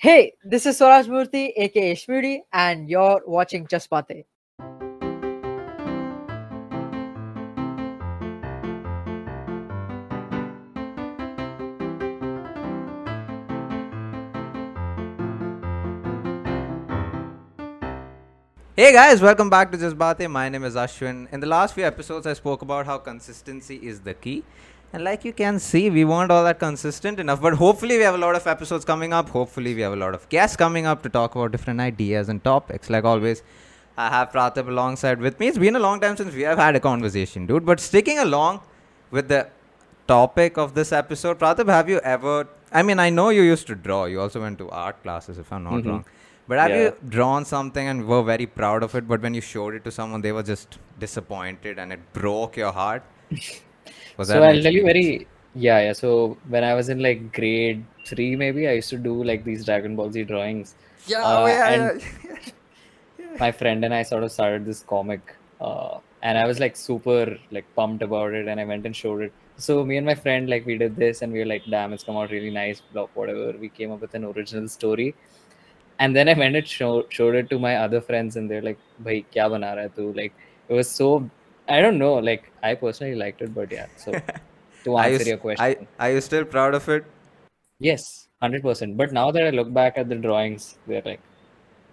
Hey, this is Swaraj Murthy, aka Shmewdie, and you're watching Bate. Hey guys, welcome back to Just Bate. My name is Ashwin. In the last few episodes, I spoke about how consistency is the key. And like you can see, we weren't all that consistent enough. But hopefully, we have a lot of episodes coming up. Hopefully, we have a lot of guests coming up to talk about different ideas and topics. Like always, I have Pratap alongside with me. It's been a long time since we have had a conversation, dude. But sticking along with the topic of this episode, Pratap, have you ever? I mean, I know you used to draw. You also went to art classes, if I'm not Mhm. wrong. But have Yeah. you drawn something and were very proud of it, but when you showed it to someone, they were just disappointed and it broke your heart? Was so an I'll tell you very yeah yeah. So when I was in like grade three, maybe I used to do like these Dragon Ball Z drawings. Yeah, Uh, oh, yeah, and yeah. my friend and I sort of started this comic, uh, and I was like super like pumped about it, and I went and showed it. So me and my friend like we did this, and we were like, "Damn, it's come out really nice." Blah, whatever. We came up with an original story, and then I went and show, showed it to my other friends, and they're like, "Bhai, kya bana raha hai tu?" Like it was so. I don't know. Like I personally liked it, but yeah. So to Are you, answer your question, I, are you still proud of it? yes, hundred percent. But now that I look back at the drawings, they're like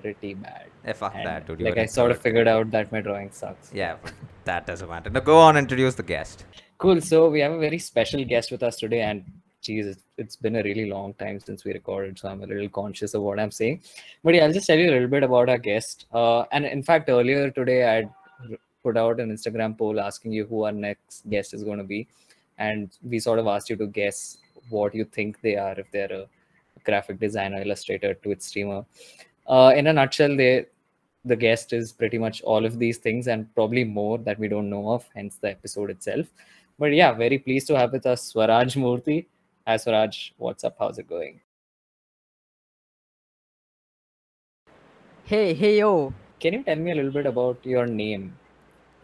pretty bad. Eh, fuck And that, dude. like I sort of figured out that my drawing sucks. Yeah, but that doesn't matter. Now go on, introduce the guest. Cool. So we have a very special guest with us today, and Jesus, it's been a really long time since we recorded, so I'm a little conscious of what I'm saying. But yeah, I'll just tell you a little bit about our guest. Uh, and in fact, earlier today, I put out an Instagram poll asking you who our next guest is going to be, and we sort of asked you to guess what you think they are, if they're a graphic designer, illustrator, Twitch streamer. Uh, in a nutshell, they the guest is pretty much all of these things and probably more that we don't know of, hence the episode itself. But yeah, very pleased to have with us Swaraj Murthy. Hi Swaraj, what's up? How's it going? Hey, hey, yo. Can you tell me a little bit about your name?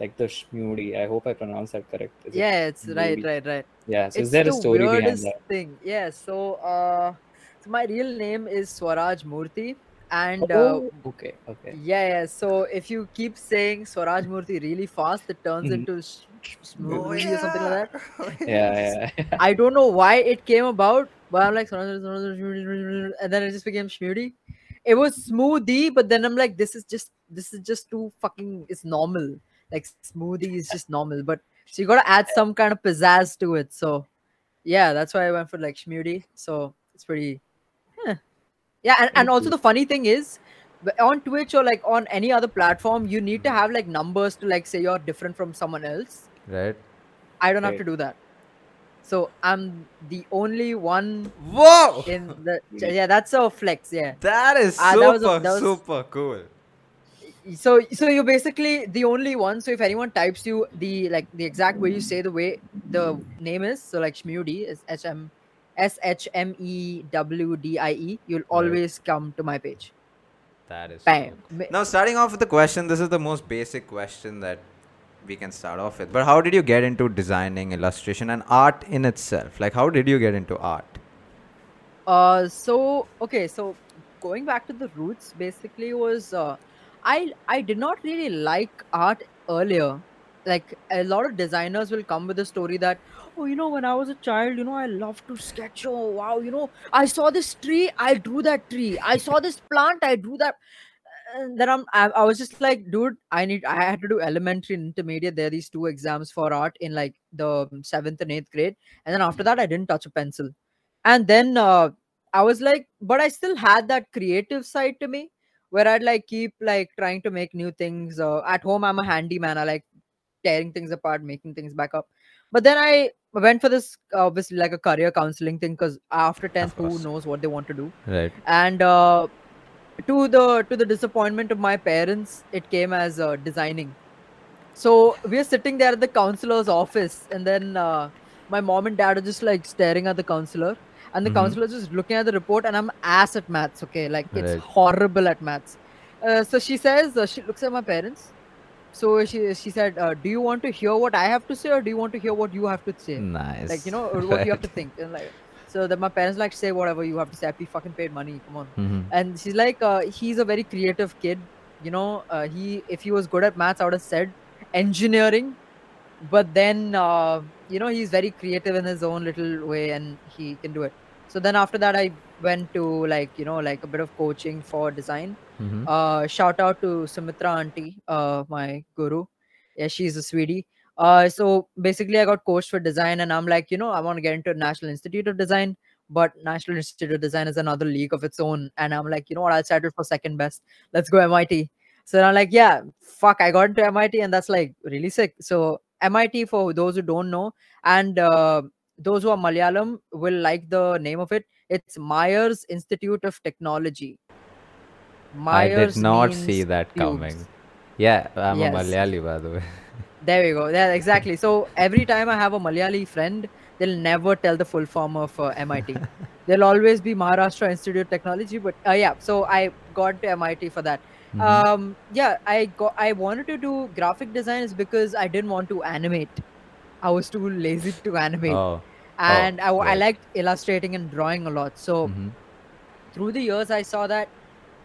Like the Shmewdie. I hope I pronounced that correct. Is it Yeah, it's right, Shmewdie? right, right. Yeah. So It's is there a story behind weirdest that? thing. Yeah, so, uh, so my real name is Swaraj Murthy, and uh, Oh, okay, okay. yeah, yeah. So if you keep saying Swaraj Murthy really fast, it turns Mhm. into sh- sh- smoothie or something like that. Yeah, yeah. I don't know why it came about, but I'm like, Swaraj, Swaraj, and then it just became Shmewdie. It was smoothie, but then I'm like, this is just this is just too fucking. It's normal. Like smoothie is just normal, but so you gotta add some kind of pizzazz to it. So yeah, that's why I went for like Shmewdie. So it's pretty. eh. Yeah, and, and also the funny thing is, on Twitch or like on any other platform, you need to have like numbers to like say you're different from someone else. Right? I don't have to do that. So I'm the only one Whoa! in the yeah. That's a flex. Yeah. That is Ah, super, that was a- that was- super cool. So so you're basically the only one. So if anyone types you the like the exact way you say the way the name is, so like Shmewdie is H M S H M E W D I E, you'll always come to my page. That is Bam. super cool. Now, starting off with the question, this is the most basic question that we can start off with. But how did you get into designing, illustration, and art in itself? Like, how did you get into art? Uh, so okay, so going back to the roots, basically was uh, I I did not really like art earlier. Like a lot of designers will come with a story that oh you know when I was a child you know I loved to sketch. Oh wow you know I saw this tree I drew that tree. I saw this plant I drew that. And then I'm I, I was just like dude I need I had to do elementary and intermediate. There are these two exams for art in like the seventh and eighth grade. And then after that I didn't touch a pencil. And then uh, i was like but i still had that creative side to me where i'd like keep like trying to make new things uh, at home i'm a handyman i like tearing things apart making things back up. But then i went for this obviously like a career counseling thing because after 10th who knows what they want to do. Right. and uh, to the to the disappointment of my parents it came as uh, designing. So we are sitting there at the counselor's office and then uh, my mom and dad are just like staring at the counselor and the Mhm. counselor is just looking at the report and i'm ass at maths okay like it's horrible at maths uh, so she says uh, she looks at my parents so she she said uh, do you want to hear what i have to say or do you want to hear what you have to say Nice. like you know or what you have to think and like So that my parents like say whatever you have to say. We fucking paid money. Come on. Mhm. And she's like, uh, he's a very creative kid. You know, uh, he if he was good at maths, I would have said engineering. But then, uh, you know, he's very creative in his own little way, and he can do it. So then after that, I went to like you know like a bit of coaching for design. Mhm. Uh, shout out to Sumitra auntie, uh, my guru. Yeah, she's a sweetie. Uh, so basically, I got coached for design, and I'm like, you know, I want to get into National Institute of Design, but National Institute of Design is another league of its own. And I'm like, you know what, I'll settle for second best. Let's go MIT. So then I'm like, yeah, fuck, I got into MIT, and that's like really sick. So MIT, for those who don't know, and uh, those who are Malayalam will like the name of it. It's Myers Institute of Technology. I did Myers not see that tubes. coming. Yeah, I'm Yes. a Malayali by the way. There we go. Yeah, exactly. So every time I have a Malayali friend, they'll never tell the full form of uh, MIT. They'll always be Maharashtra Institute of Technology. But uh, yeah, so I got to MIT for that. Mhm. Um, yeah, I got. I wanted to do graphic design is because I didn't want to animate. I was too lazy to animate, oh. and I, w- I right. liked illustrating and drawing a lot. So mhm. through the years i saw that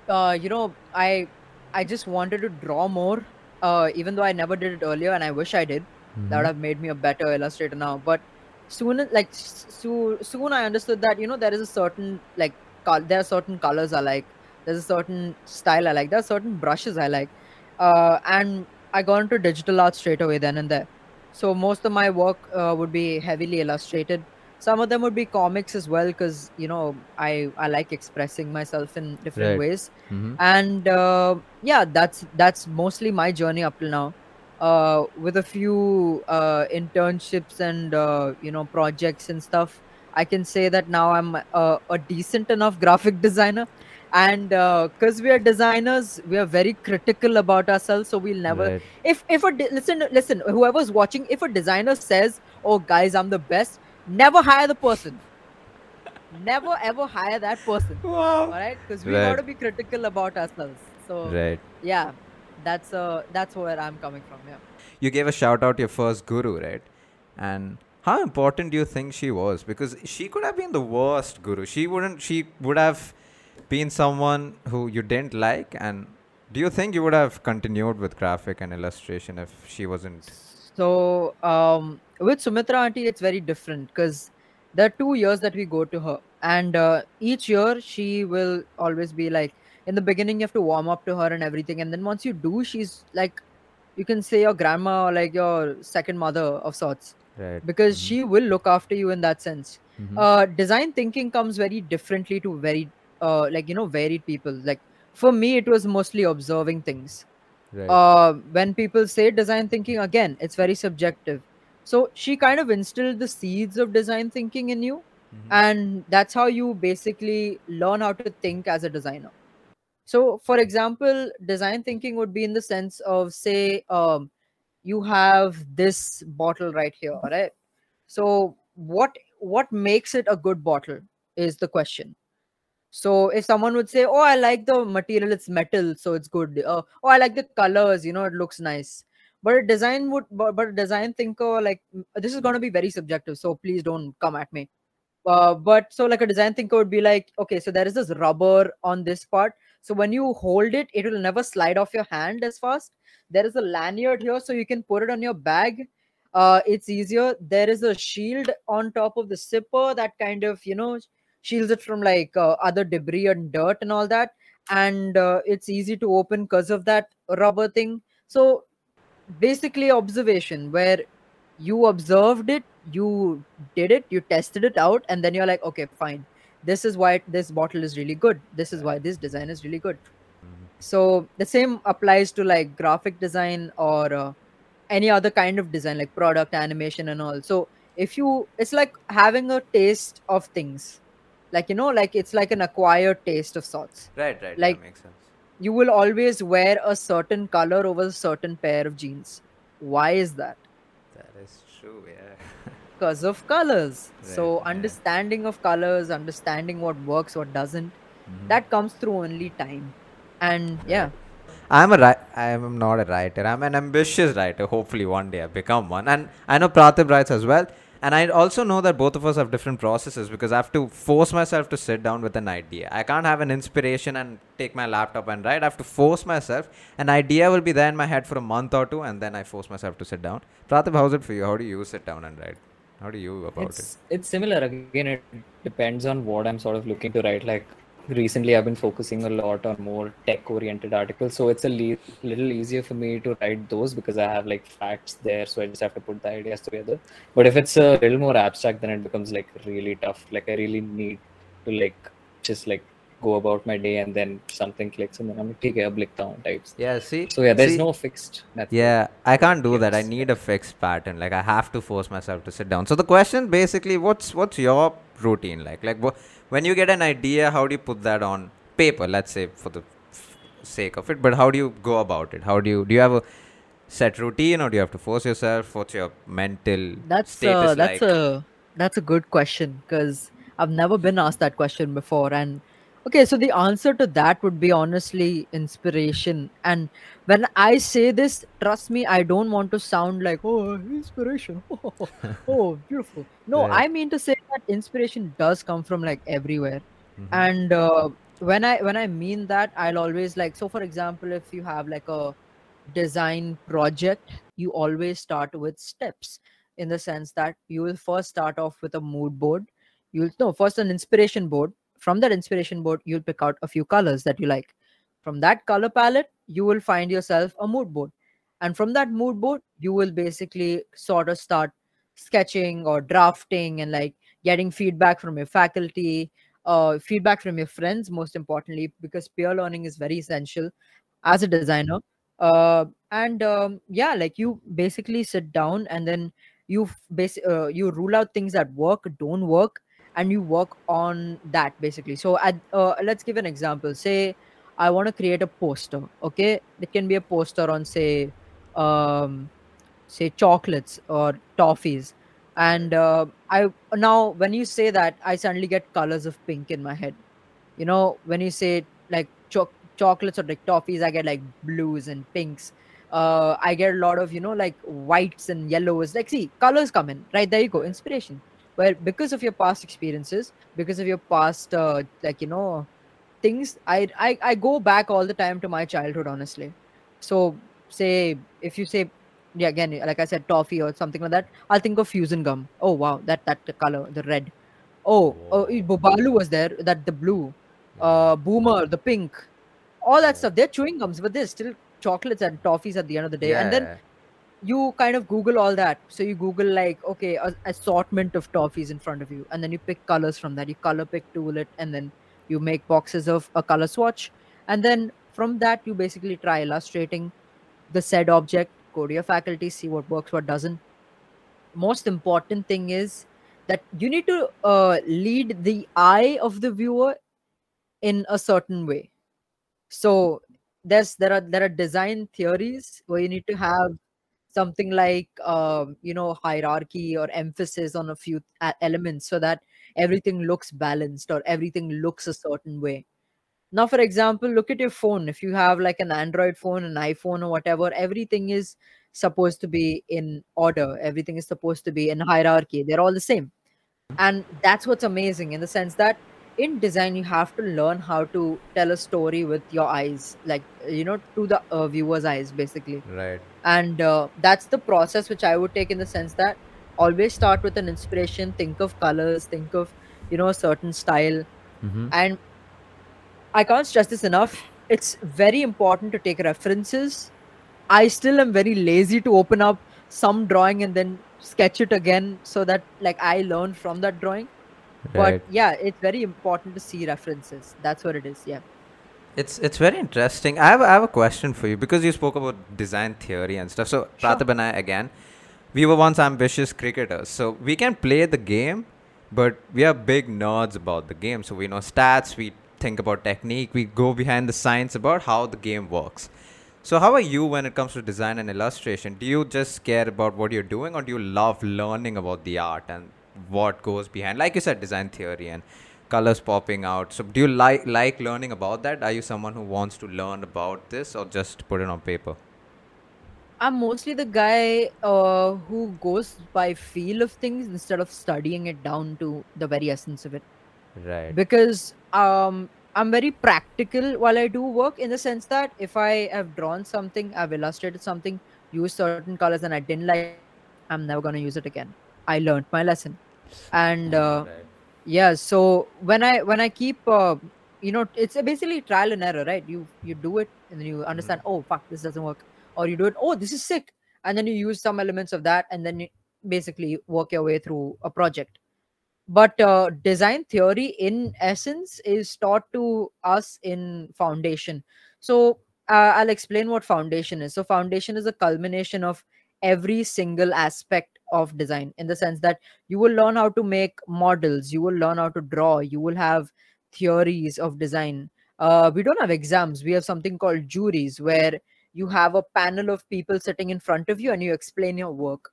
uh, you know i i just wanted to draw more uh, even though i never did it earlier and i wish i did that Mhm. would have made me a better illustrator now but soon like s- so, soon i understood that you know there is a certain like col- there are certain colors i like there's a certain style i like there are certain brushes i like. Uh, and i got into digital art straight away then and there. So most of my work uh, would be heavily illustrated. Some of them would be comics as well because you know i i like expressing myself in different Right. ways. Mhm. and uh, yeah that's that's mostly my journey up till now. Uh, with a few uh, internships and uh, you know projects and stuff i can say that now i'm a decent enough graphic designer and because we are designers we are very critical about ourselves so we'll never Right. if if a de- listen listen whoever's watching if a designer says oh guys i'm the best never hire the person never ever hire that person Wow. right because we Right. got to be critical about ourselves so Right. yeah that's uh that's where i'm coming from yeah You gave a shout out to your first guru, right? And how important do you think she was? Because she could have been the worst guru. She wouldn't. She would have been someone who you didn't like. And do you think you would have continued with graphic and illustration if she wasn't? so um with sumitra auntie it's very different because there are two years that we go to her and uh, each year she will always be like in the beginning you have to warm up to her and everything and then once you do she's like you can say your grandma or like your second mother of sorts Right. because Mhm. she will look after you in that sense Mhm. uh design thinking comes very differently to very uh like you know varied people. Like for me it was mostly observing things. Right. uh when people say design thinking again it's very subjective. So she kind of instilled the seeds of design thinking in you Mhm. and that's how you basically learn how to think as a designer. So for example design thinking would be in the sense of say um you have this bottle right here right? So what what makes it a good bottle is the question so if someone would say oh i like the material it's metal so it's good uh, oh i like the colors you know it looks nice. But a design would but, a design thinker like this is going to be very subjective so please don't come at me. Uh, but so like a design thinker would be like okay so there is this rubber on this part so when you hold it it will never slide off your hand as fast. There is a lanyard here so you can put it on your bag. Uh, it's easier. There is a shield on top of the zipper that kind of you know shields it from like uh, other debris and dirt and all that. And uh, it's easy to open because of that rubber thing. So basically observation where you observed it you did it you tested it out and then you're like okay fine. This is why this bottle is really good. This is why this design is really good. So the same applies to like graphic design or uh, any other kind of design like product animation and all. So if you it's like having a taste of things like you know like it's like an acquired taste of sorts right. Right. like- that makes sense. you will always wear a certain color over a certain pair of jeans why is that That is true. Yeah. because of colors so Right, yeah. understanding of colors understanding what works what doesn't Mhm. that comes through only time and yeah I'm a ri- I am not a writer. I'm an ambitious writer. Hopefully one day I become one. And I know Pratib writes as well. And I also know that both of us have different processes because I have to force myself to sit down with an idea. I can't have an inspiration and take my laptop and write. I have to force myself. An idea will be there in my head for a month or two, and then I force myself to sit down. Pratip, how's it for you? How do you sit down and write? How do you about it? it's it's similar again it depends on what i'm sort of looking to write like recently i've been focusing a lot on more tech oriented articles so it's a le- little easier for me to write those because i have like facts there so i just have to put the ideas together but if it's a little more abstract then it becomes like really tough like i really need to like just like go about my day and then something clicks and then i'm like okay ab likhta hu types Yeah, see? so yeah there's See- no fixed method Yeah, I can't do that. I need a fixed pattern. Like I have to force myself to sit down. So the question basically, what's what's your routine like? Like wh- when you get an idea, how do you put that on paper? Let's say for the sake of it, but how do you go about it? How do you do you have a set routine or do you have to force yourself? What's your mental That's status uh, that's like? a that's a good question because I've never been asked that question before. And okay, so the answer to that would be honestly inspiration. And when I say this, trust me, I don't want to sound like oh inspiration, oh beautiful. No, Right. I mean to say that inspiration does come from like everywhere. Mhm. And uh, when I when I mean that, I'll always like so. For example, if you have like a design project, you always start with steps in the sense that you will first start off with a mood board. You'll no first an inspiration board. From that inspiration board, you'll pick out a few colors that you like. From that color palette, you will find yourself a mood board. And from that mood board, you will basically sort of start sketching or drafting and like getting feedback from your faculty, uh, feedback from your friends, most importantly, because peer learning is very essential as a designer uh, and um, yeah like you basically sit down and then you base uh, you rule out things that work don't work and you work on that basically. So at, uh, let's give an example. Say i want to create a poster okay? It can be a poster on say um say chocolates or toffees. And uh, i now when you say that i suddenly get colors of pink in my head. You know when you say like cho- chocolates or like toffees i get like blues and pinks. Uh i get a lot of you know like whites and yellows. Like see colors come in right? There you go inspiration where because of your past experiences because of your past uh, like you know things I, I i go back all the time to my childhood honestly. So say if you say yeah again like i said toffee or something like that i'll think of fusion gum. Oh wow that that the color the red. Oh oh Whoa. Bobalu was there that the blue uh boomer the pink. All that stuff they're chewing gums but they're still chocolates and toffees at the end of the day. And then Yeah. You kind of google all that. So you google like okay a assortment of toffees in front of you and then you pick colors from that. You color pick tool it and then you make boxes of a color swatch. And then from that you basically try illustrating the said object go to your faculty see what works what doesn't. Most important thing is that you need to uh, lead the eye of the viewer in a certain way. So there's there are there are design theories where you need to have something like um, you know hierarchy or emphasis on a few elements so that everything looks balanced or everything looks a certain way. Now for example look at your phone. If you have like an android phone an iphone or whatever everything is supposed to be in order. Everything is supposed to be in hierarchy. They're all the same. And that's what's amazing in the sense that in design you have to learn how to tell a story with your eyes like you know to the uh, viewer's eyes basically. Right. and uh, that's the process which i would take in the sense that always start with an inspiration think of colors think of you know a certain style. Mm-hmm. and i can't stress this enough. It's very important to take references. I still am very lazy to open up some drawing and then sketch it again so that like i learn from that drawing but Right. yeah it's very important to see references that's what it is yeah It's it's very interesting. I have I have a question for you because you spoke about design theory and stuff. So Sure. Pratap and I again, we were once ambitious cricketers. So we can play the game, but we are big nerds about the game. So we know stats. We think about technique. We go behind the science about how the game works. So how are you when it comes to design and illustration? Do you just care about what you're doing, or do you love learning about the art and what goes behind? Like you said, design theory and colors popping out. So do you like like learning about that? Are you someone who wants to learn about this or just put it on paper? I'm mostly the guy uh, who goes by feel of things instead of studying it down to the very essence of it. Right. Because um, I'm very practical while I do work in the sense that if I have drawn something, I've illustrated something, used certain colors, and I didn't like, I'm never gonna use it again. I learned my lesson, and uh, Right. yeah. So when I when I keep uh, you know it's a basically trial and error, right? You you do it and then you understand. Oh fuck, this doesn't work, or you do it. Oh, this is sick, and then you use some elements of that, and then you basically work your way through a project but uh, design theory in essence is taught to us in foundation so uh, i'll explain what foundation is so foundation is a culmination of every single aspect of design in the sense that you will learn how to make models you will learn how to draw you will have theories of design uh, we don't have exams we have something called juries where you have a panel of people sitting in front of you and you explain your work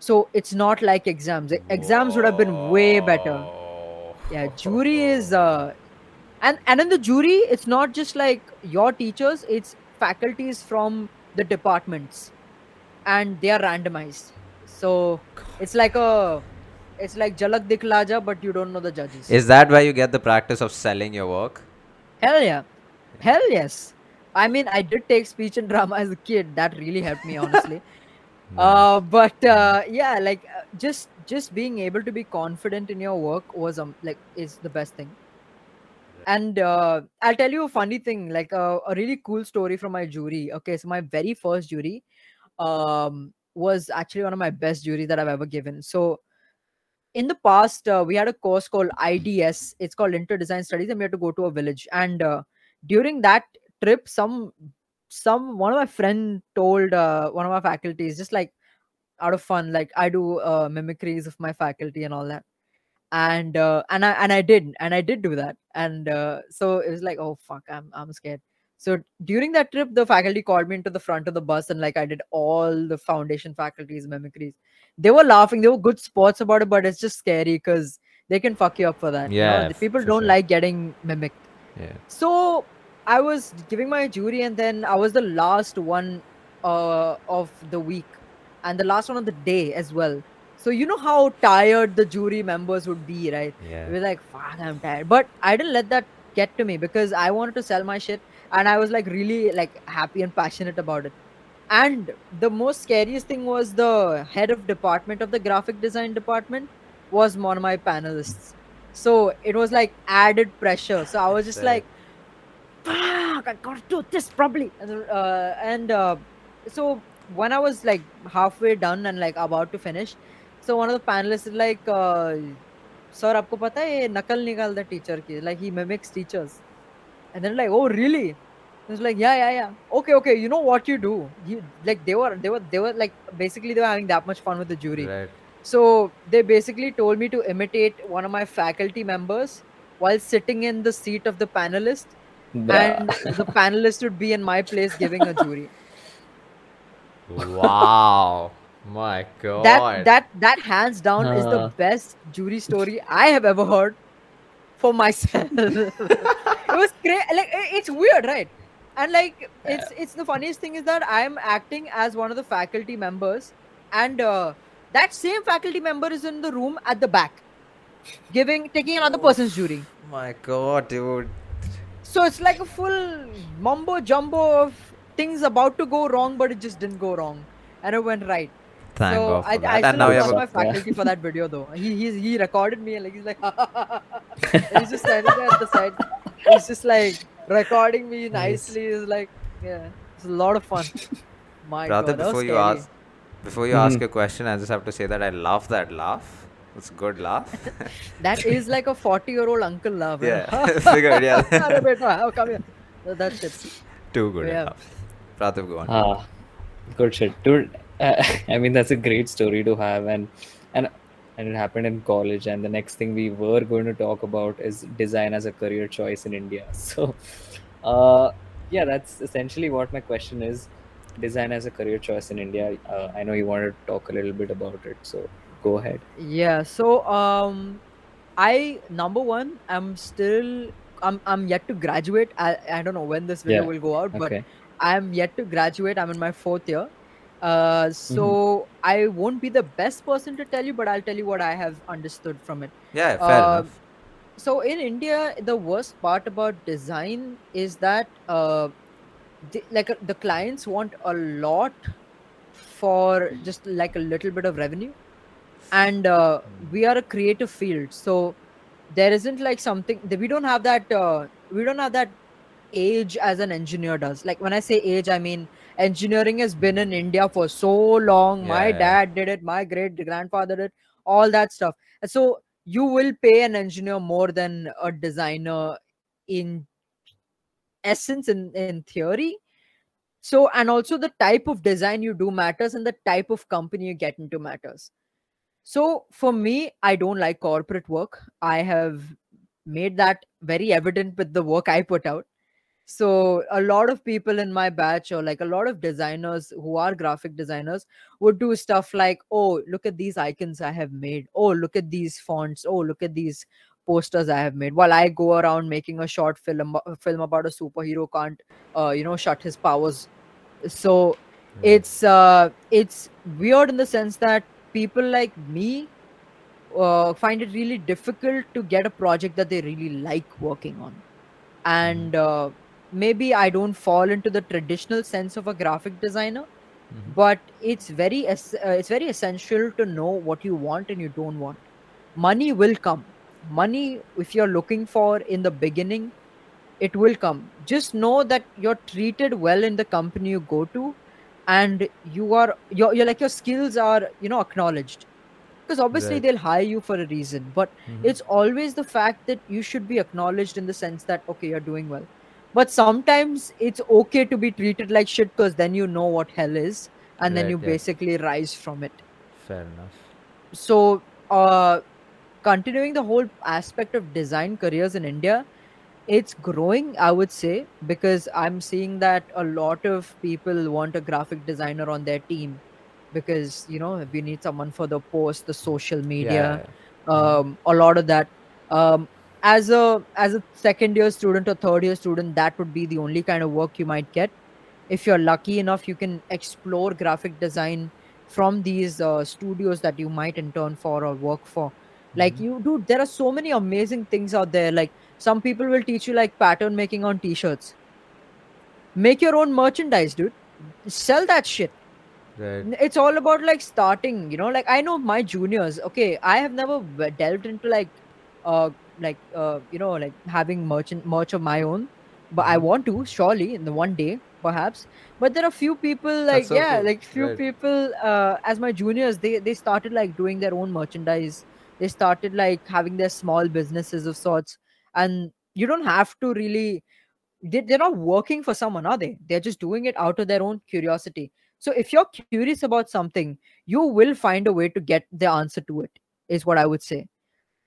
so it's not like exams. Exams would have been way better. Yeah, jury is uh and and in the jury, it's not just like your teachers, it's faculties from the departments and they are randomized. So it's like a it's like Jhalak Dikhhla Jaa, but you don't know the judges. Is that why you get the practice of selling your work? Hell yeah. Hell yes. I mean, I did take speech and drama as a kid. That really helped me, honestly. uh, but uh, yeah, like uh, just just being able to be confident in your work was um like is the best thing. And uh, I'll tell you a funny thing, like uh, a really cool story from my jury. Okay, so my very first jury um was actually one of my best jury that I've ever given. So in the past uh, we had a course called ids it's called inter design studies and we had to go to a village. And uh, during that trip some some one of my friend told uh, one of my faculties just like out of fun like i do uh, mimicries of my faculty and all that. And uh, and i and i did and i did do that. And uh, so it was like oh fuck i'm i'm scared so during that trip the faculty called me into the front of the bus and like i did all the foundation faculties mimicries they were laughing they were good sports about it but it's just scary because they can fuck you up for that you know? Yeah, people don't sure. like getting mimicked Yeah. so I was giving my jury, and then I was the last one uh, of the week, and the last one of the day as well. So you know how tired the jury members would be, right? Yeah. Were like, "Fuck, I'm tired," but I didn't let that get to me because I wanted to sell my shit, and I was like really like happy and passionate about it. And the most scariest thing was the head of department of the graphic design department was one of my panelists. So it was like added pressure. So I was just Right. like, fuck, I gotta do this properly. And, then, uh, and uh, so when I was like halfway done and like about to finish, so one of the panelists is like, uh, sir, आपको पता है ये नकल निकालता teacher की like he mimics teachers. And then like, oh really? It was like, yeah, yeah, yeah. Okay, okay. You know what you do? You like they were, they were, they were like basically they were having that much fun with the jury. Right. So they basically told me to imitate one of my faculty members while sitting in the seat of the panelist, and the panelist would be in my place giving a jury. Wow. My God. That that that hands down is the Uh. best jury story I have ever heard for myself. it was great. Like it's weird, right? And like it's it's the funniest thing is that I am acting as one of the faculty members, and uh, that same faculty member is in the room at the back, giving taking another person's jury. My God, dude. So it's like a full mumbo jumbo of things about to go wrong, but it just didn't go wrong, and it went right. Thank so God for I, that. I and still now have have lost my faculty for that video though. He he's, he recorded me and like he's like and he's just standing there at the side. He's just like recording me nicely. He's like yeah, it's a lot of fun. My Brother, God, before you ask, before you ask Mhm. a question, I just have to say that I love that laugh. It's a good laugh. That is like a forty-year-old uncle laugh. yeah, figured. Yeah, oh, come here. That's it. too good Yeah. enough. Pratap, go on. Ah, good shit, dude. Uh, I mean, that's a great story to have, and and and it happened in college. And the next thing we were going to talk about is design as a career choice in India. So, uh, yeah, that's essentially what my question is: design as a career choice in India. Uh, I know you wanted to talk a little bit about it, so go ahead. Yeah. So um, I number one, I'm still I'm I'm yet to graduate. I I don't know when this video Yeah, will go out, but Okay. I'm yet to graduate. I'm in my fourth year. Uh, so I won't be the best person to tell you, but I'll tell you what I have understood from it. Yeah, fair Uh, enough. so in India, the worst part about design is that uh, the, like uh, the clients want a lot for just like a little bit of revenue, and uh, we are a creative field, so there isn't like something that we don't have that uh, we don't have that age as an engineer does. Like when I say age, I mean engineering has been in India for so long. My Yeah, yeah. dad did it, my great grandfather did all that stuff. So you will pay an engineer more than a designer in essence in, in theory. So and also the type of design you do matters and the type of company you get into matters. So for me, I don't like corporate work. I have made that very evident with the work I put out. So a lot of people in my batch or like a lot of designers who are graphic designers would do stuff like, oh, look at these icons I have made. Oh, look at these fonts. Oh, look at these posters I have made. While I go around making a short film film about a superhero can't, uh, you know, shut his powers. So it's uh, it's weird in the sense that people like me uh, find it really difficult to get a project that they really like working on and uh, maybe i don't fall into the traditional sense of a graphic designer Mhm. but it's very es- uh, it's very essential to know what you want and you don't want money will come money if you're looking for in the beginning it will come just know that you're treated well in the company you go to and you are you're, you're like your skills are you know acknowledged because obviously Right. they'll hire you for a reason but Mhm. it's always the fact that you should be acknowledged in the sense that okay you're doing well but sometimes it's okay to be treated like shit because then you know what hell is and then you yeah. basically rise from it fair enough. so uh continuing the whole aspect of design careers in india it's growing i would say because i'm seeing that a lot of people want a graphic designer on their team because you know we need someone for the post the social media Yeah. um, a lot of that um, as a as a second year student or third year student that would be the only kind of work you might get. If you're lucky enough you can explore graphic design from these uh, studios that you might intern for or work for. Like Mhm. you dude there are so many amazing things out there. Like some people will teach you like pattern making on t-shirts. Make your own merchandise dude. Sell that shit. Right. It's all about like starting you know? Like i know my juniors okay i have never delved into like uh like uh you know like having merchant merch of my own. But i Mhm. want to surely in the one day perhaps. But there are few people like so yeah cool. like few Right. people uh as my juniors they they started like doing their own merchandise. They started like having their small businesses of sorts. And you don't have to really they, they're not working for someone are they? They're just doing it out of their own curiosity. So if you're curious about something you will find a way to get the answer to it is what i would say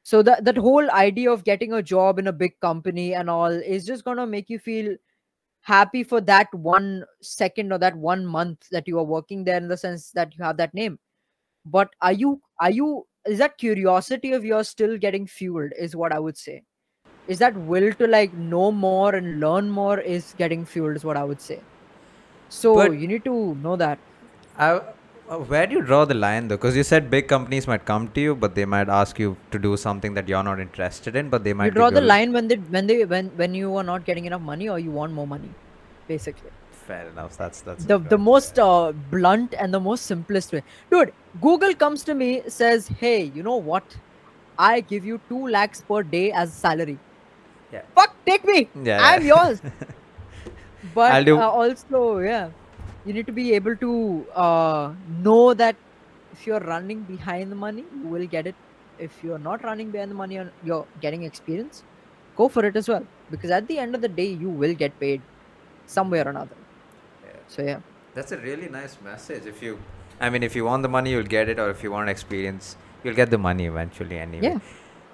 so that that whole idea of getting a job in a big company and all is just going to make you feel happy for that one second or that one month that you are working there in the sense that you have that name. But are you are you is that curiosity of yours still getting fueled is what i would say. Is that will to like know more and learn more is getting fueled is what i would say. So But- you need to know that. I, uh, where do you draw the line though? Because you said big companies might come to you, but they might ask you to do something that you're not interested in. But they might you draw the line when they when they when when you are not getting enough money or you want more money basically Fair enough. That's that's the the most uh, blunt and the most simplest way dude google comes to me says hey you know what i give you 2 lakhs per day as salary Yeah. fuck take me Yeah, i'm yeah. yours but I'll do- uh, also yeah you need to be able to uh, know that if you're running behind the money you will get it if you're not running behind the money and you're getting experience go for it as well because at the end of the day you will get paid some way or another Yeah. so yeah That's a really nice message. If you, I mean, if you want the money, you'll get it, or if you want experience, you'll get the money eventually anyway. Yeah.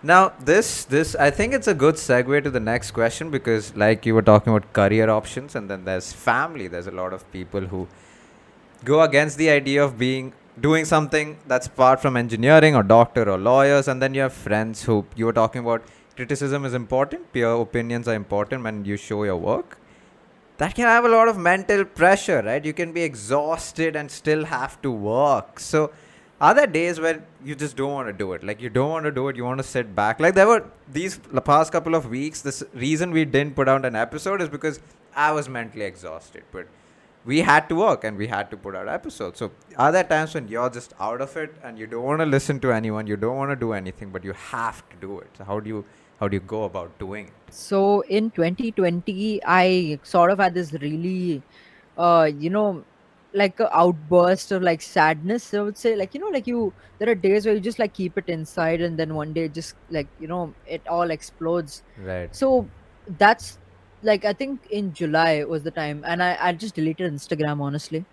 Now, this this I think it's a good segue to the next question because, like you were talking about career options, and then there's family. There's a lot of people who go against the idea of being doing something that's apart from engineering or doctor or lawyers, and then you have friends who you were talking about. Criticism is important. Peer opinions are important when you show your work that can have a lot of mental pressure, right? You can be exhausted and still have to work. So, are there days where you just don't want to do it? Like, you don't want to do it, you want to sit back. Like, there were these the past couple of weeks, this reason we didn't put out an episode is because I was mentally exhausted. But we had to work and we had to put out episodes. So, are there times when you're just out of it and you don't want to listen to anyone, you don't want to do anything, but you have to do it? So, how do you how do you go about doing it? So in 2020, I sort of had this really, uh, you know, like a outburst of like sadness. I would say, like you know, like you, there are days where you just like keep it inside, and then one day just like you know, it all explodes. Right. So that's like I think in July was the time, and I I just deleted Instagram honestly.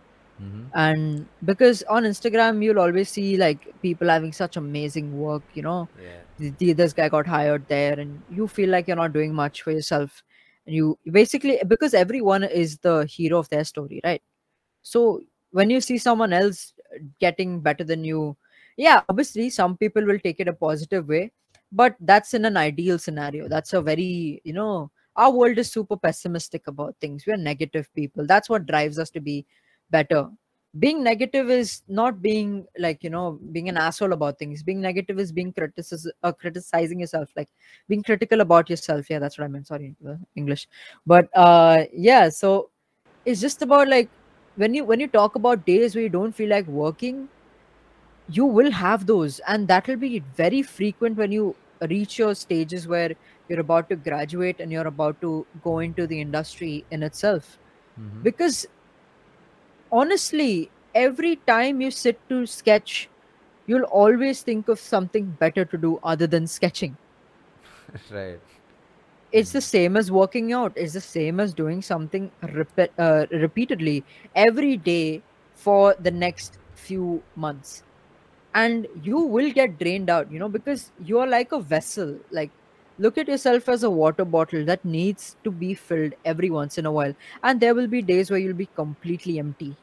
Mm-hmm. And because on Instagram you'll always see like people having such amazing work, you know, Yeah. th- th- this guy got hired there and you feel like you're not doing much for yourself and you basically because everyone is the hero of their story right so when you see someone else uh, getting better than you yeah obviously some people will take it a positive way but that's in an ideal scenario. That's a very you know our world is super pessimistic about things. We're negative people. That's what drives us to be better. Being negative is not being like you know being an asshole about things. Being negative is being criticis- uh, criticizing yourself like being critical about yourself. Yeah that's what i meant. Sorry english. But uh yeah so it's just about like when you when you talk about days where you don't feel like working you will have those and that will be very frequent when you reach your stages where you're about to graduate and you're about to go into the industry in itself Mm-hmm. because honestly every time you sit to sketch you'll always think of something better to do other than sketching right. It's the same as working out. It's the same as doing something repe- uh, repeatedly every day for the next few months. And you will get drained out you know because you're like a vessel. Like look at yourself as a water bottle that needs to be filled every once in a while. And there will be days where you'll be completely empty.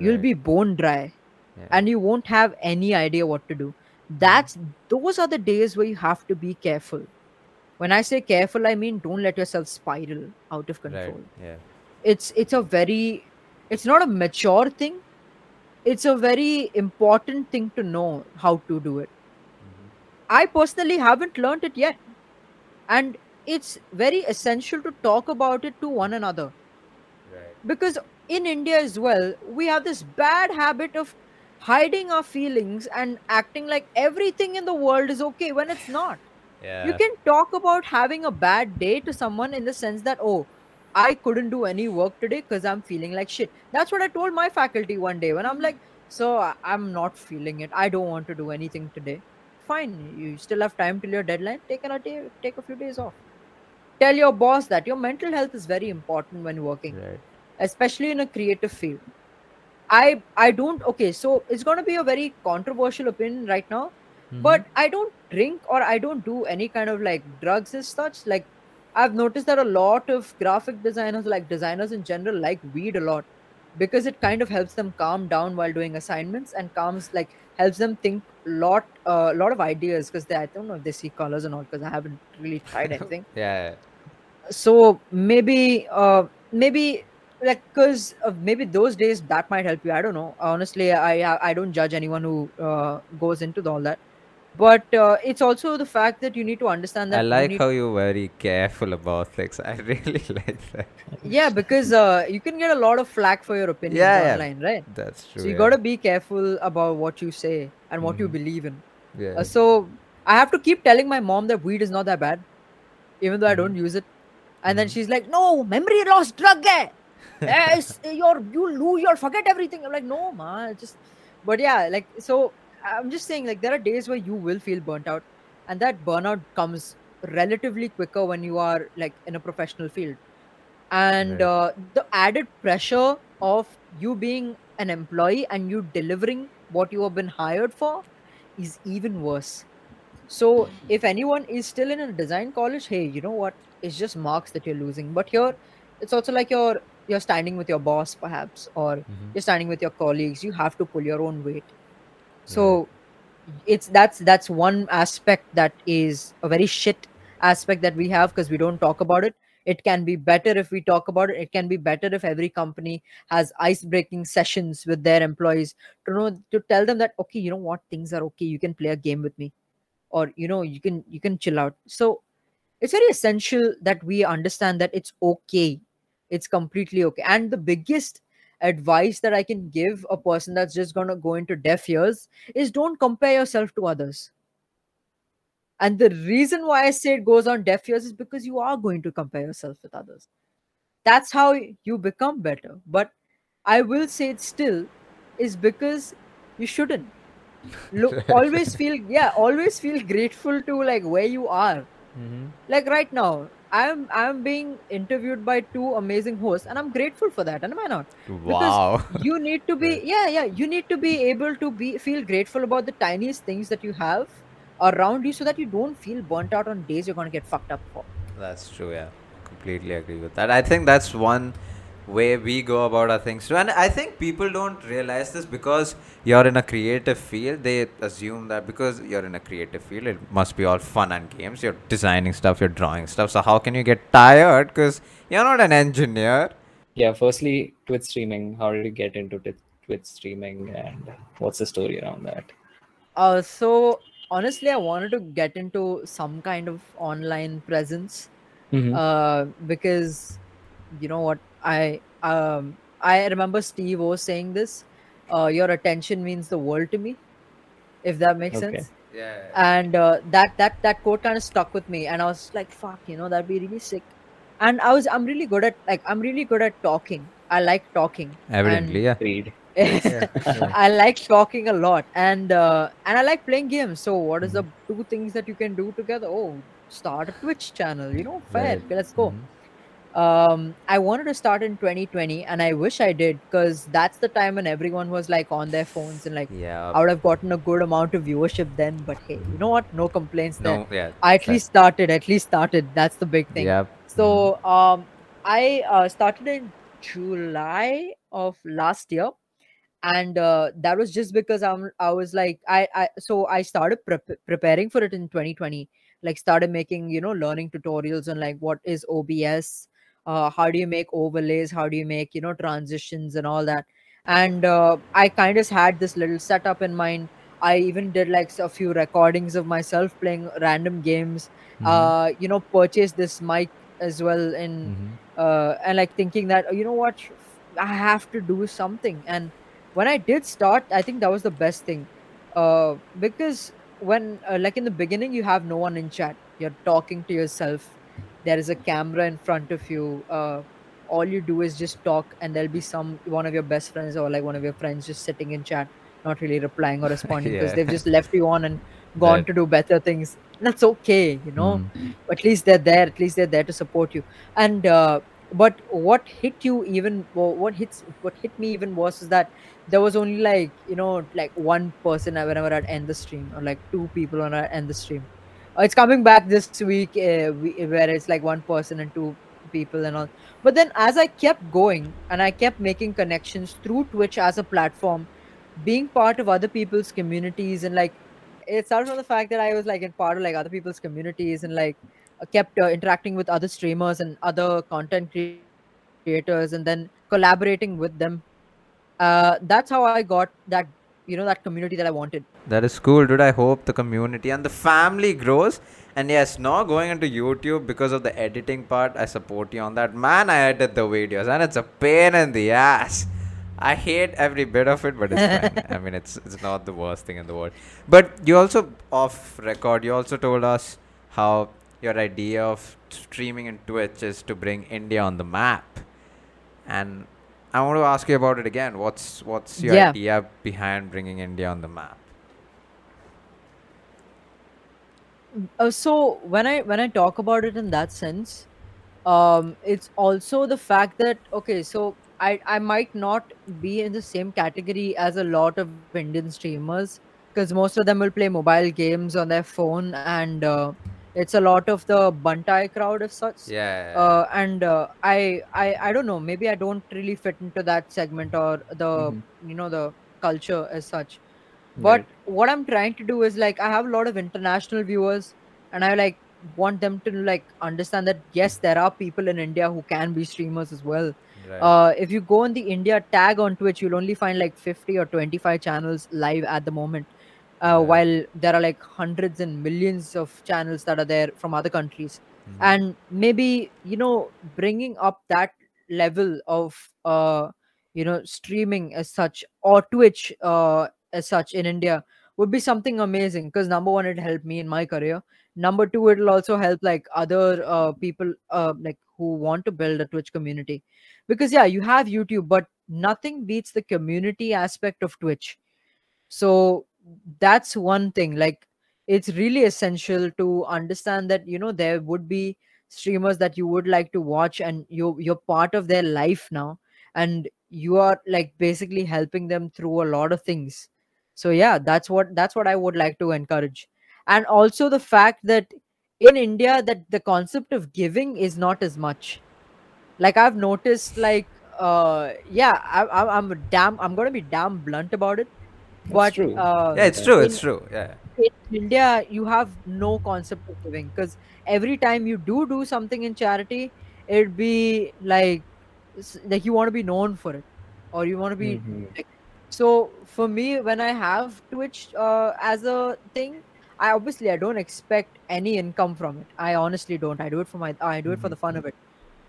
You'll be bone dry. Yeah. and you won't have any idea what to do. That's those are the days where you have to be careful when i say careful i mean don't let yourself spiral out of control Right. Yeah. it's it's a very it's not a mature thing it's a very important thing to know how to do it Mm-hmm. i personally haven't learned it yet and it's very essential to talk about it to one another Right. because in India as well, we have this bad habit of hiding our feelings and acting like everything in the world is okay when it's not. Yeah. You can talk about having a bad day to someone in the sense that, oh, I couldn't do any work today because I'm feeling like shit. That's what I told my faculty one day when I'm like, so I'm not feeling it. I don't want to do anything today. Fine, you still have time till your deadline. Take a day, take a few days off. Tell your boss that your mental health is very important when working Right. especially in a creative field i i don't okay so it's going to be a very controversial opinion right now Mm-hmm. but i don't drink or i don't do any kind of like drugs as such. Like i've noticed that a lot of graphic designers like designers in general like weed a lot because it kind of helps them calm down while doing assignments and calms like helps them think a lot a uh, lot of ideas because they i don't know if they see colors or not because i haven't really tried anything. Yeah. so maybe uh maybe like because uh, maybe those days that might help you. I don't know. Honestly i i I don't judge anyone who uh, goes into all that but uh, it's also the fact that you need to understand that I you like need- how you're very careful about things. I really like that. yeah because uh, you can get a lot of flack for your opinions Yeah, yeah. online right That's true. so you yeah. got to be careful about what you say and what you Mhm. believe in Yeah. Uh, so I have to keep telling my mom that weed is not that bad, even though I don't Mm-hmm. use it. And then she's like, "No, memory loss drug hai. yes, you're you lose, you'll forget everything." I'm like, "No, ma, just." But yeah, like so, I'm just saying, like there are days where you will feel burnt out, and that burnout comes relatively quicker when you are like in a professional field, and Right. uh, the added pressure of you being an employee and you delivering what you have been hired for is even worse. So if anyone is still in a design college, hey, you know what? It's just marks that you're losing. But here, it's also like you're you're standing with your boss, perhaps, or Mhm. you're standing with your colleagues. You have to pull your own weight. So it's that's that's one aspect that is a very shit aspect that we have because we don't talk about it. it can be better if we talk about it. It can be better if every company has ice breaking sessions with their employees to know to tell them that okay you know what? Things are okay. You can play a game with me. Or you know you can you can chill out. So it's very essential that we understand that it's okay. It's completely okay. And the biggest advice that i can give a person that's just going to go into deaf ears is don't compare yourself to others. And the reason why i say it goes on deaf ears is because you are going to compare yourself with others. That's how you become better. But i will say it still is because you shouldn't. Look always feel yeah always feel grateful to like where you are Mhm. like right now i'm i'm being interviewed by two amazing hosts and i'm grateful for that and am i not Wow. you need to be yeah yeah you need to be able to be feel grateful about the tiniest things that you have around you so that you don't feel burnt out on days you're going to get fucked up for That's true, yeah. Completely agree with that. I think that's one way we go about our things too. And I think people don't realize this because you're in a creative field. They assume that because you're in a creative field, it must be all fun and games. You're designing stuff, you're drawing stuff. So how can you get tired? Because you're not an engineer. Yeah, firstly, Twitch streaming. How did you get into t- Twitch streaming, and what's the story around that? uh so honestly i wanted to get into some kind of online presence Mhm. uh, because you know what I um I remember Steve O saying this. Uh, your attention means the world to me, if that makes Okay. sense. Yeah. And uh, that that that quote kind of stuck with me, and I was like, "Fuck, you know, that'd be really sick." And I was I'm really good at like I'm really good at talking. I like talking. Evidently, yeah. Agreed. yeah. yeah. I like talking a lot, and uh, and I like playing games. So, what is the two things that you can do together? Oh, start a Twitch channel. You know, fair. Right. Okay, let's go. Mhm. Um, I wanted to start in 2020, and I wish I did because that's the time when everyone was like on their phones, and like Yeah. I would have gotten a good amount of viewership then. But hey, you know what? No complaints there. No, yeah. I at least started. At least started. That's the big thing. Yeah. So um, I uh, started in July of last year, and uh, that was just because I'm I was like I I so I started prep- preparing for it in 2020. Like started making you know learning tutorials on like what is OBS, uh, how do you make overlays, how do you make you know transitions and all that. And uh, I kind of had this little setup in mind. I even did like a few recordings of myself playing random games. Mhm. Uh, you know, purchased this mic as well in Mhm. uh, and like thinking that "Oh, you know what i have to do something and when i did start i think that was the best thing uh, because when uh, like in the beginning you have no one in chat you're talking to yourself there is a camera in front of you uh, all you do is just talk and there'll be some one of your best friends or like one of your friends just sitting in chat not really replying or responding because Yeah. they've just left you on and gone Right. to do better things that's okay you know Mhm. at least they're there at least they're there to support you and uh, but what hit you even what hits what hit me even worse is that there was only like you know like one person whenever i'd end the stream or like two people when i end the stream it's coming back this week uh, we, where it's like one person and two people and all but then as i kept going and i kept making connections through twitch as a platform being part of other people's communities and like it started from the fact that I was like in part of like other people's communities and like uh, kept uh, interacting with other streamers and other content cre- creators and then collaborating with them. Uh, that's how I got that you know that community that I wanted. That is cool, dude. I hope the community and the family grows. And yes, not going into YouTube because of the editing part. I support you on that. Man, I edit the videos and it's a pain in the ass. I hate every bit of it, but it's fine. I mean, it's it's not the worst thing in the world. But you also off record, you also told us how your idea of streaming in Twitch is to bring India on the map. And I want to ask you about it again. What's what's your Yeah. idea behind bringing India on the map? uh, so when i when i talk about it in that sense um it's also the fact that okay so i i might not be in the same category as a lot of indian streamers because most of them will play mobile games on their phone and uh, it's a lot of the buntai crowd as such Yeah. uh, and uh, I, I i don't know maybe i don't really fit into that segment or the Mhm. you know the culture as such but Right. what i'm trying to do is like i have a lot of international viewers and i like want them to like understand that yes there are people in india who can be streamers as well Right. uh, if you go on the India tag on Twitch, you'll only find like 50 or 25 channels live at the moment. Uh. While there are like hundreds and millions of channels that are there from other countries. Mhm. And maybe, you know, bringing up that level of, uh, you know, streaming as such or Twitch uh, as such in India would be something amazing because number one, it helped me in my career. Number two, it'll also help like other uh, people uh, like who want to build a Twitch community because yeah you have youtube but nothing beats the community aspect of twitch so that's one thing like it's really essential to understand that you know there would be streamers that you would like to watch and you you're part of their life now and you are like basically helping them through a lot of things. So yeah that's what that's what i would like to encourage. And also the fact that in india that the concept of giving is not as much. Like i've noticed like uh yeah I, I, i'm damn i'm gonna be damn blunt about it but true. uh yeah, it's true. in, It's true. Yeah. in india you have no concept of giving because every time you do do something in charity it'd be like like you want to be known for it or you want to be Mhm. like so for me when i have twitch uh, as a thing i obviously i don't expect any income from it i honestly don't i do it for my i do it for Mhm. the fun of it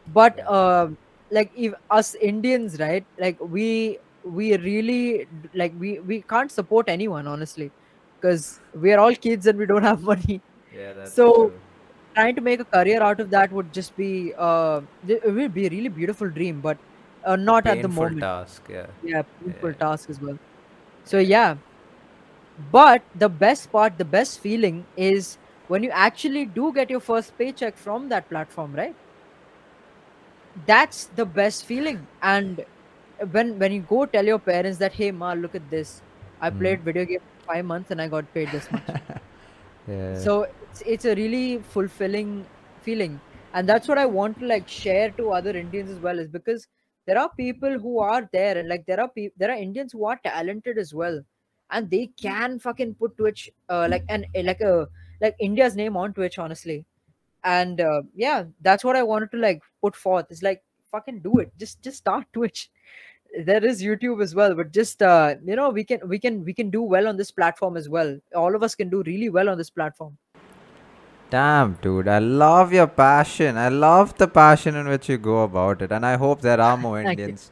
but Yeah. um like if us indians right like we we really like we we can't support anyone honestly because we are all kids and we don't have money Yeah, that's So, true. trying to make a career out of that would just be uh it would be a really beautiful dream but uh, not at the Painful moment task. Yeah. yeah painful Yeah. task as well so yeah but the best part the best feeling is when you actually do get your first paycheck from that platform right that's the best feeling and when when you go tell your parents that hey ma look at this. I Mm. played video game for five months and i got paid this much. Yeah. so it's, it's a really fulfilling feeling. And that's what i want to like share to other indians as well is because there are people who are there and like there are people there are indians who are talented as well. And they can fucking put twitch uh, like and like a like india's name on twitch honestly. And uh, yeah that's what i wanted to like put forth. It's like fucking do it. Just just start twitch. There is youtube as well but just uh, you know we can we can we can do well on this platform as well. All of us can do really well on this platform. Damn, dude, I love your passion. I love the passion in which you go about it, and I hope there are more Indians,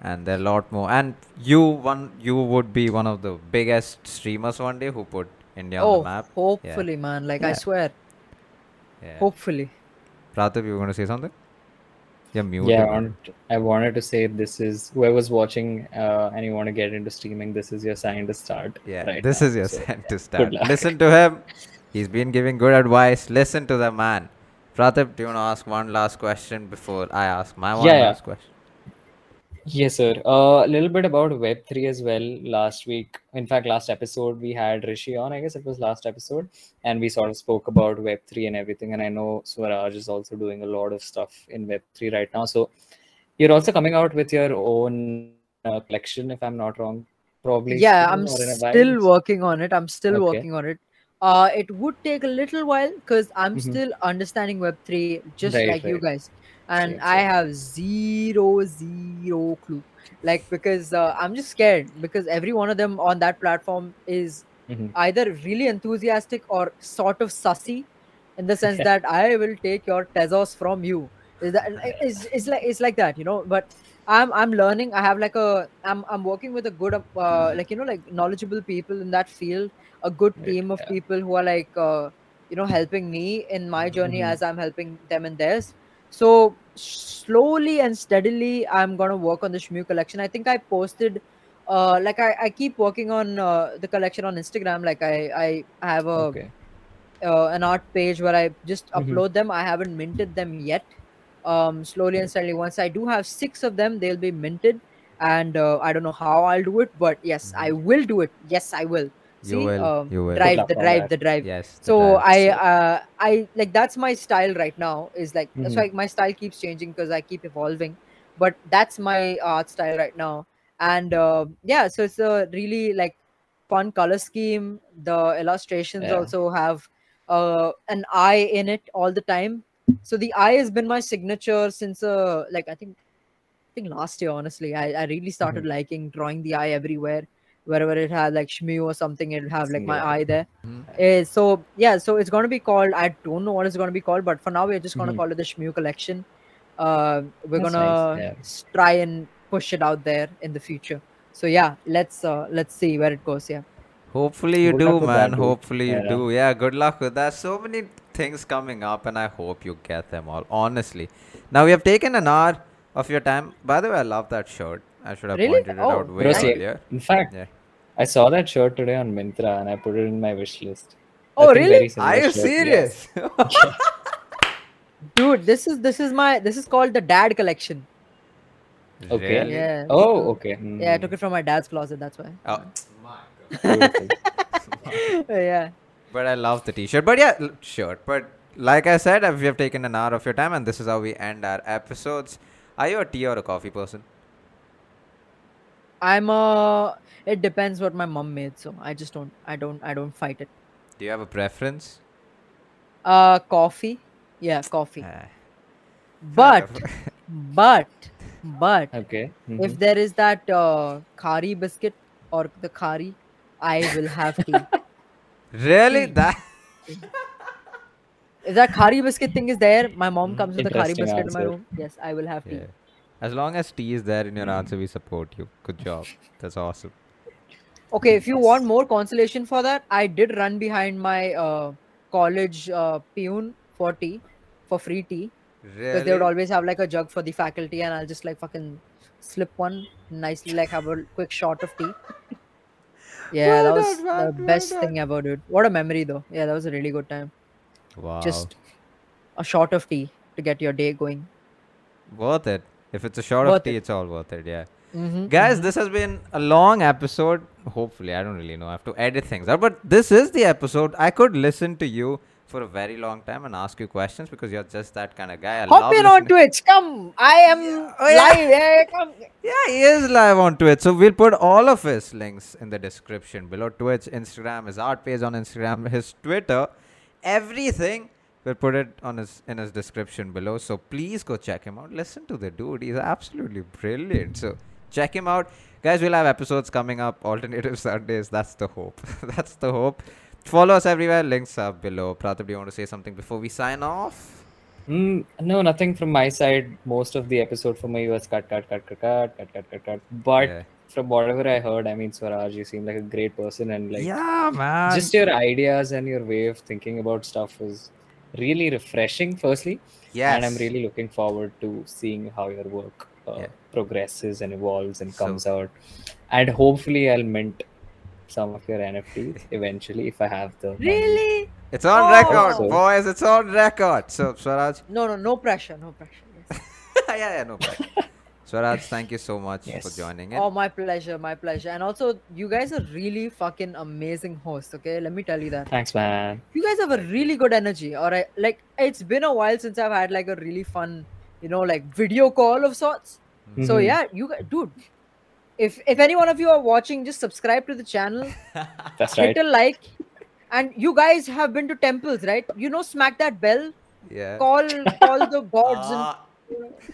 and there are a lot more. And you, one, you would be one of the biggest streamers one day who put India on oh the map. hopefully man. Like i swear. Yeah. hopefully. Pratap, you were going to say something? You're muted. Yeah, I I wanted to say this is whoever's watching uh, and you want to get into streaming, this is your sign to start. Yeah, right this now. is your So, sign to start. Listen to him. He's been giving good advice. Listen to the man. Pratap, do you want to ask one last question before I ask my one Yeah, yeah. last question? Yes, sir. Uh, a little bit about Web3 as well. Last week, in fact, last episode, we had Rishi on. I guess it was last episode. And we sort of spoke about Web3 and everything. And I know Swaraj is also doing a lot of stuff in Web3 right now. So you're also coming out with your own uh, collection, if I'm not wrong. Probably. yeah i'm or in a still working on it i'm still Okay. working on it uh it would take a little while because i'm Mhm. still understanding web3 just Right, like you guys and Same, i same. have zero zero clue like because uh, i'm just scared because every one of them on that platform is Mhm. either really enthusiastic or sort of sussy in the sense that i will take your tezos from you is that it's, it's like it's like that you know but i'm i'm learning i have like a i'm i'm working with a good uh, like you know like knowledgeable people in that field a good Right, team of yeah. people who are like uh, you know helping me in my journey Mhm. as i'm helping them in theirs so slowly and steadily i'm gonna work on the Shmew collection i think i posted uh like i, I keep working on uh, the collection on instagram like i i have a Okay. uh, an art page where I just Mhm. upload them. I haven't minted them yet. Um, slowly and steadily. Once I do have six of them, they'll be minted. And uh, I don't know how I'll do it, but yes, I will do it. Yes, I will. You will, um, you will. Drive the drive that. the drive. Yes. So drive. I uh, I like that's my style right now. Is like that's Mhm. why my style keeps changing because I keep evolving. But that's my art style right now. And uh, yeah, so it's a really like fun color scheme. The illustrations Yeah. also have uh, an eye in it all the time. So the eye has been my signature since uh, like I think I think last year. Honestly, I, I really started liking drawing the eye everywhere. Wherever it had like Shmew or something, it'll have like my Singular. eye there. Mhm. Eh, so yeah, so it's going to be called. I don't know what it's going to be called, but for now we're just going to Mhm. call it the Shmew collection. Uh, we're That's gonna nice, yeah. try and push it out there in the future. So yeah, let's uh, let's see where it goes. Yeah. Hopefully you Good do, luck with that, man. dude. Hopefully you Yeah. do. Yeah, good luck with that. So many things coming up, and I hope you get them all. Honestly, now we have taken an hour of your time. By the way, I love that shirt. I should have Really? pointed it Oh, out way Bro, earlier. in fact, Yeah. I saw that shirt today on Myntra and I put it in my wish list. Oh, really? Are you shirt, serious? Dude, this is this is my this is called the dad collection. Okay. Really? Yeah. Oh, okay. Yeah, I Mm, took it from my dad's closet. That's why. Oh, beautiful. yeah. but I love the t-shirt. But yeah, l- shirt. But like I said, we have taken an hour of your time, and this is how we end our episodes. Are you a tea or a coffee person? I'm a. It depends what my mom made, so I just don't. I don't. I don't fight it. Do you have a preference? Uh, coffee. Yeah, coffee. Ah, But, but, but, Okay. if mhm. there is that uh, khari biscuit or the khari, I will have tea. really, Tea. that if that khari biscuit thing is there, my mom comes with the khari Interesting biscuit in my room. Yes, I will have tea. Yeah. As long as tea is there in your answer, we support you. Good job. That's awesome. Okay, if you want more consolation for that, I did run behind my uh, college uh, peon for tea, for free tea, because they would always have like a jug for the faculty, and I'll just like fucking slip one nicely, like have a quick shot of tea. Yeah, Well that was done, the well best done. thing ever, dude. What a memory, though. Yeah, that was a really good time. Wow. Just a shot of tea to get your day going. worth it. If it's a shot of tea, it. it's all worth it. Yeah. Mm-hmm, Guys, this has been a long episode. Hopefully, I don't really know. I have to edit things out. But this is the episode. I could listen to you for a very long time and ask you questions because you're just that kind of guy. I Hop love in on Twitch. Come, I am Oh, yeah. live. Yeah, come. Yeah, he is live on Twitch. So we'll put all of his links in the description below. Twitch, Instagram, his art page on Instagram, his Twitter, everything. We'll put it on his in his description below. So please go check him out. Listen to the dude. He's absolutely brilliant. So check him out. Guys, we'll have episodes coming up alternative Sundays. That's the hope. That's the hope. Follow us everywhere. Links are below. Pratap, do you want to say something before we sign off? Mm, no, nothing from my side. Most of the episode for me was cut, cut, cut, cut, cut, cut, cut, cut, cut. But Yeah. from whatever I heard, I mean, Swaraj, you seem like a great person, and like yeah, man. just your ideas and your way of thinking about stuff was really refreshing. Firstly, yes. and I'm really looking forward to seeing how your work uh, Yeah. progresses and evolves and So- comes out. And hopefully, I'll mint some of your NFTs eventually if I have the money. Really? It's on Oh. record, So- boys. It's on record. So, Swaraj, No, no, no pressure. No pressure. Yes. yeah, yeah, no problem. Swaraj, thank you so much for joining in. Oh, my pleasure, my pleasure. And also, you guys are really fucking amazing hosts. Okay, let me tell you that. Thanks, man. You guys have a really good energy. All right, like it's been a while since I've had like a really fun, you know, like video call of sorts. So Mhm. yeah, you guys, dude. If if any one of you are watching, just subscribe to the channel, That's right. hit a like, and you guys have been to temples, right? You know, smack that bell, yeah. call call the gods, Ah, and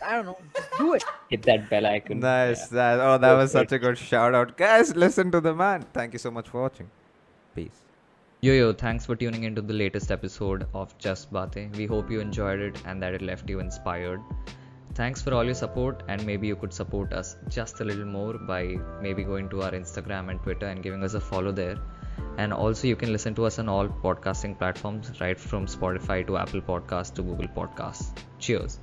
I don't know, just do it. Hit that bell icon. nice. Yeah. That, oh, that was such a good shout out. Guys, listen to the man. Thank you so much for watching. Peace. Yo yo, thanks for tuning into the latest episode of Just Bate. We hope you enjoyed it and that it left you inspired. Thanks for all your support, and maybe you could support us just a little more by maybe going to our Instagram and Twitter and giving us a follow there. And also, you can listen to us on all podcasting platforms, right from Spotify to Apple Podcasts to Google Podcasts. Cheers.